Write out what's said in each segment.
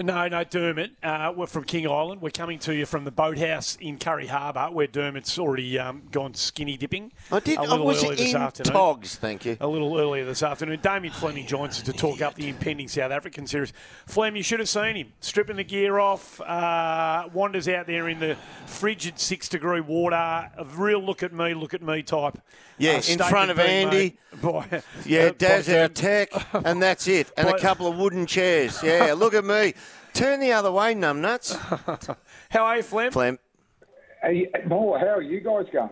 No, no, Dermot. Uh, we're from King Island. We're coming to you from the boathouse in Currie Harbour, where Dermot's already um, gone skinny dipping. I did. A I little was early this in afternoon. Togs, thank you. A little earlier this afternoon. Damien Fleming joins us to talk up the impending South African series. Flem, you should have seen him stripping the gear off. Uh, wanders out there in the frigid six degree water. A real look at me, look at me type. Yeah, uh, in front of Andy. By, Yeah, Daz our tech, and that's it. And a couple of wooden chairs. Yeah, look at me. Turn the other way, numbnuts. How are you, Flem? Flem. Hey, Mo, how are you guys going?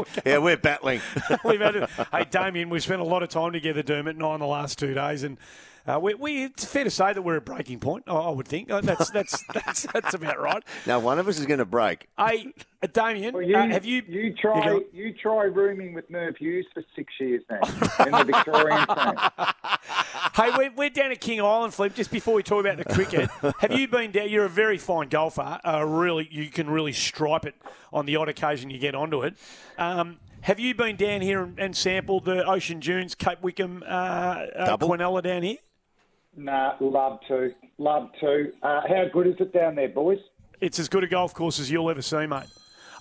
Yeah, we're battling. We've had it. Hey, Damien, we've spent a lot of time together, Dermot, and I, in the last two days, and uh, we, we, it's fair to say that we're at breaking point. I, I would think Uh, that's that's that's that's about right. now, one of us is going to break. Hey, uh, Damien, Well, you, uh, have you? you you try go. you, try rooming with Merv Hughes for six years now in the Victorian team. Hey, we're, we're down at King Island, Flip. Just before we talk about the cricket, have you been down? You're a very fine golfer. Uh, really, you can really stripe it on the odd occasion you get onto it. Um, have you been down here and, and sampled the Ocean Dunes, Cape Wickham, uh, uh, Quinella down here? Nah, love to, love to. Uh, how good is it down there, boys? It's as good a golf course as you'll ever see, mate.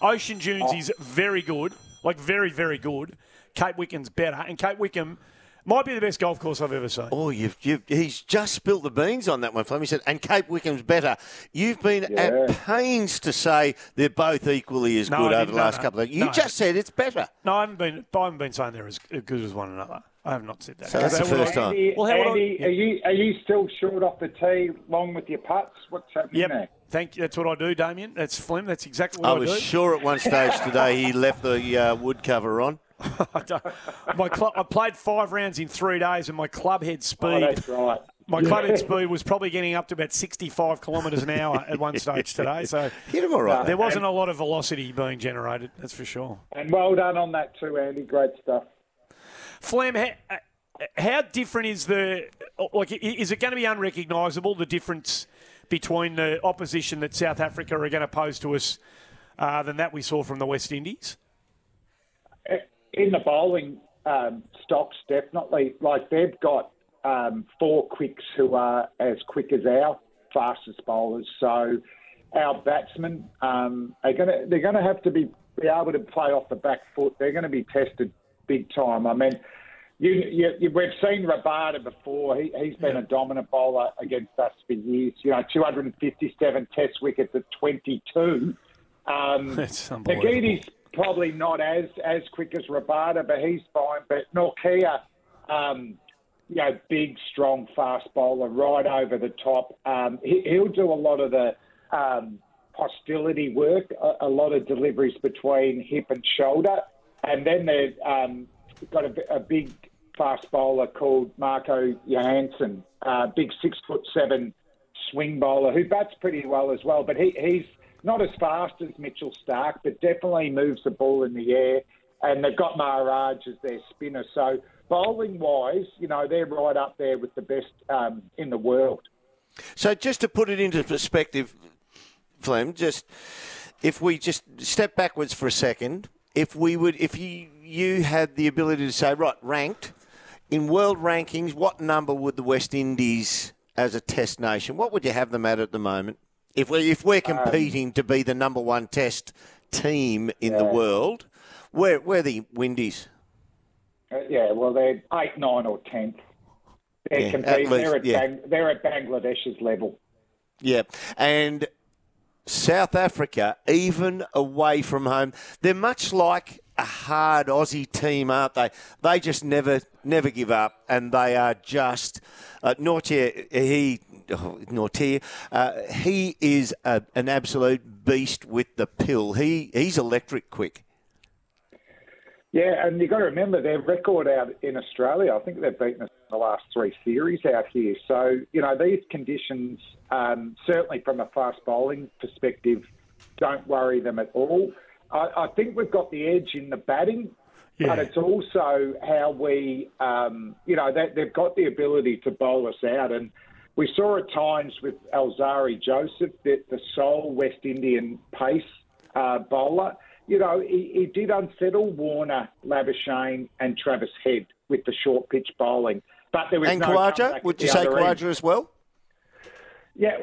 Ocean Dunes is very good, like very, very good. Cape Wickham's better, and Cape Wickham might be the best golf course I've ever seen. Oh, you've, you've, he's just spilled the beans on that one, Flem. He said, and Cape Wickham's better. You've been Yeah. at pains to say they're both equally as No, good over the No, last no. couple of You No. just said it's better. No, I haven't been. I haven't been saying they're as good as one another. I have not said that. So that's the first time. Andy, Well, how would I- Andy yeah. are you are you still short off the tee, long with your putts? What's happening Yep. there? Thank you. That's what I do, Damien. That's Flem. That's exactly what I I, was do. sure at one stage today he left the uh, wood cover on. I my club, I played five rounds in three days, and my club head Oh, speed. that's right. my club head speed was probably getting up to about 65 kilometres an hour at one stage today. So Hit him all right. there wasn't a lot of velocity being generated. That's for sure. And well done on that too, Andy. Great stuff. Flem, how, uh, how different is the uh, like? Is it going to be unrecognisable the difference between the opposition that South Africa are going to pose to us uh, than that we saw from the West Indies? Eh, in the bowling um, stocks, definitely. Like they've got um, four quicks who are as quick as our fastest bowlers. So our batsmen um, are going to they're going to have to be be able to play off the back foot. They're going to be tested big time. I mean. You, you, you, we've seen Rabada before. He, he's been a dominant bowler against us for years. You know, 257 Test wickets at 22. Um, That's unbelievable. Ngidi's probably not as as quick as Rabada, but he's fine. But Nortje, um, you know, big, strong, fast bowler, right over the top. Um, he, he'll do a lot of the um, hostility work, a, a lot of deliveries between hip and shoulder, and then they've um, got a, a big fast bowler called Marco Jansen, uh, big six foot seven swing bowler who bats pretty well as well, but he, he's not as fast as Mitchell Starc, but definitely moves the ball in the air. And they've got Maharaj as their spinner. So bowling wise, you know, they're right up there with the best um, in the world. So just to put it into perspective, Flem, just if we just step backwards for a second, if we would, if you you had the ability to say, right, ranked in world rankings, what number would the West Indies as a Test nation? What would you have them at at the moment? If we if we're competing to be the number one Test team in the world, where where are the Windies? Uh, yeah, well, they're eight, nine, or tenth. They're Yeah, competing. at least, they're, at yeah. Bang, they're at Bangladesh's level. Yeah, and South Africa, even away from home, they're much like a hard Aussie team, aren't they? They just never, never give up, and they are just. Uh, Nortje, he, oh, Nortje, uh, he is a, an absolute beast with the pill. He he's electric quick. Yeah, and you've got to remember their record out in Australia. I think they've beaten us the last three series out here. So, you know, these conditions, um, certainly from a fast bowling perspective, don't worry them at all. I, I think we've got the edge in the batting, Yeah. but it's also how we, um, you know, they, they've got the ability to bowl us out. And we saw at times with Alzarri Joseph that the sole West Indian pace uh, bowler, you know, he, he did unsettle Warner, Labuschagne, and Travis Head with the short pitch bowling. But there was And no Khawaja, would you say other. Khawaja as well? Yeah,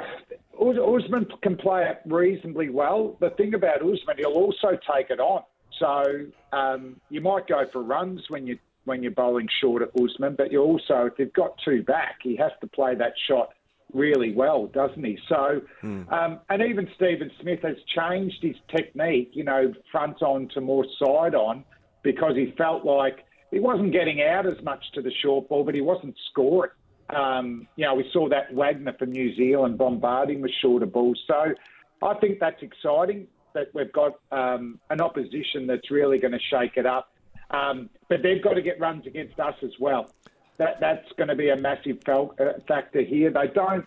Uz- Usman can play it reasonably well. The thing about Usman, he'll also take it on. So um, you might go for runs when you when you're bowling short at Usman, but you also, if you've got two back, he has to play that shot really well, doesn't he? So, um, and even Steven Smith has changed his technique, you know, front on to more side on, because he felt like he wasn't getting out as much to the short ball, but he wasn't scoring. Um, you know, we saw that Wagner from New Zealand bombarding with shorter balls. So I think that's exciting that we've got um, an opposition that's really going to shake it up. Um, but they've got to get runs against us as well. That that's going to be a massive fel- uh, factor here. They don't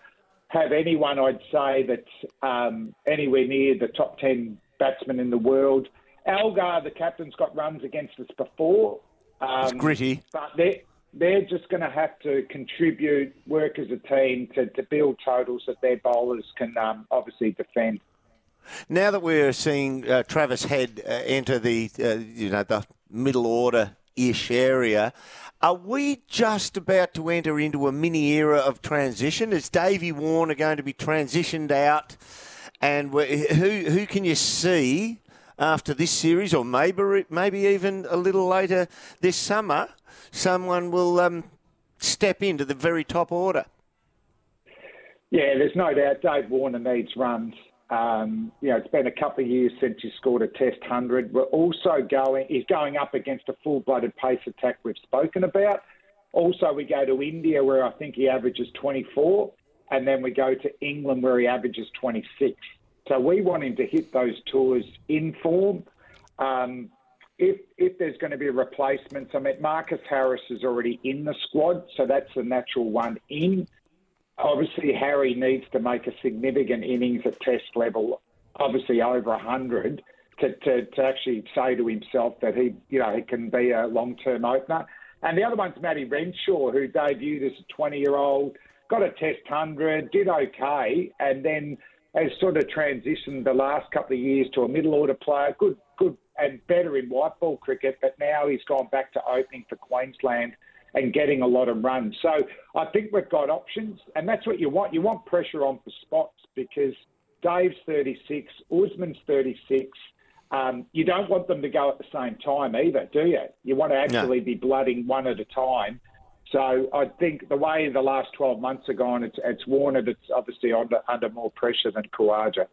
have anyone, I'd say, that's um, anywhere near the top ten batsmen in the world. Elgar, the captain's got runs against us before. Um, It's gritty. but they're, they're just going to have to contribute, work as a team to, to build totals that their bowlers can um, obviously defend. Now that we're seeing uh, Travis Head uh, enter the uh, you know the middle order ish area, are we just about to enter into a mini era of transition? Is Davey Warner going to be transitioned out? And who who can you see after this series, or maybe maybe even a little later this summer? Someone will um, step into the very top order. Yeah, there's no doubt Dave Warner needs runs. Um, you know, it's been a couple of years since he scored a Test hundred. We're also going. He's going up against a full-blooded pace attack we've spoken about. Also, we go to India where I think he averages 24, and then we go to England where he averages 26. So we want him to hit those tours in form. Um, if if there's going to be replacements, I mean Marcus Harris is already in the squad, so that's the natural one in obviously Harry needs to make a significant innings at test level, obviously over 100, to, to, to actually say to himself that he, you know, he can be a long-term opener. And the other one's Matty Renshaw, who debuted as a 20-year-old, got a test 100, did okay, and then has sort of transitioned the last couple of years to a middle order player, good, good and better in white ball cricket, but now he's gone back to opening for Queensland and getting a lot of runs. So I think we've got options, and that's what you want. You want pressure on for spots because Dave's 36, Usman's 36. Um, you don't want them to go at the same time either, do you? You want to actually be blooding one at a time. So I think the way the last 12 months are gone, it's, it's Warner that's obviously under, under more pressure than Khawaja.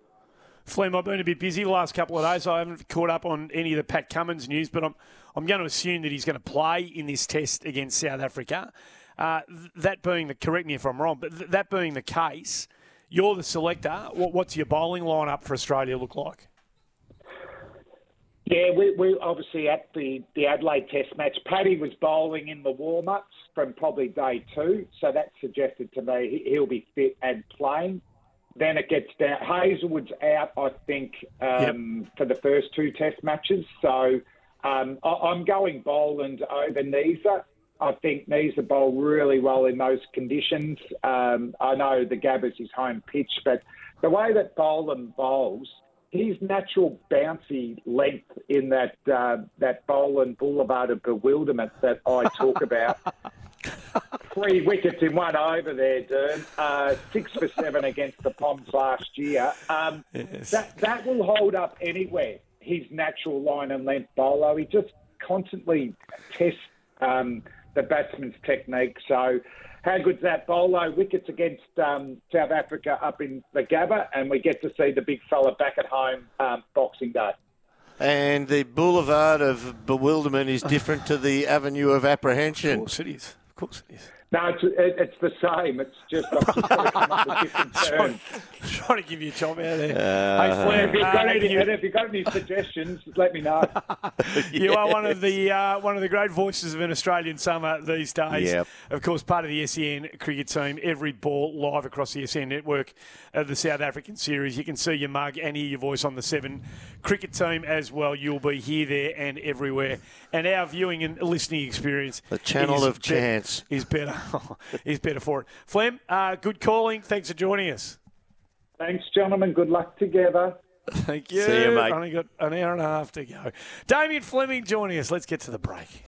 Flem, I've been a bit busy the last couple of days. I haven't caught up on any of the Pat Cummins news, but I'm I'm going to assume that he's going to play in this test against South Africa. Uh, that being the correct me if I'm wrong, but th- that being the case, you're the selector. What, what's your bowling lineup for Australia look like? Yeah, we, we obviously at the, the Adelaide Test match, Paddy was bowling in the warm ups from probably day two, so that suggested to me he- he'll be fit and playing. Then it gets down. Hazlewood's out, I think, um, for the first two Test matches. So um, I, I'm going Boland over Neser. I think Neser bowled really well in those conditions. Um, I know the Gab is his home pitch, but the way that Boland bowls, his natural bouncy length in that uh, that Boland Boulevard of bewilderment that I talk about. Three wickets in one over there, Dern. Uh, six for seven against the Poms last year. Um, That that will hold up anywhere. His natural line and length bowler. He just constantly tests um, the batsman's technique. So, how good's that bowler? Wickets against um, South Africa up in the Gabba, and we get to see the big fella back at home um, Boxing Day. And the boulevard of bewilderment is different to the avenue of Of apprehension. course it is. Of course it is. No, it's, it, it's the same. It's just I'm just trying to come up with different terms. Trying to give you a chop out there. hey, If Flem, you've, uh, got any, you, and if you've got any suggestions, let me know. you are one of the uh, one of the great voices of an Australian summer these days. Yep. Of course, part of the SEN cricket team. Every ball live across the SEN network of the South African series. You can see your mug and hear your voice on the Seven cricket team as well. You'll be here, there, and everywhere. And our viewing and listening experience. The channel is of be- chance. is better. is better for it. Flem, uh, good calling. Thanks for joining us. Thanks, gentlemen. Good luck together. Thank you. See you, mate. Only got an hour and a half to go. Damien Fleming joining us. Let's get to the break.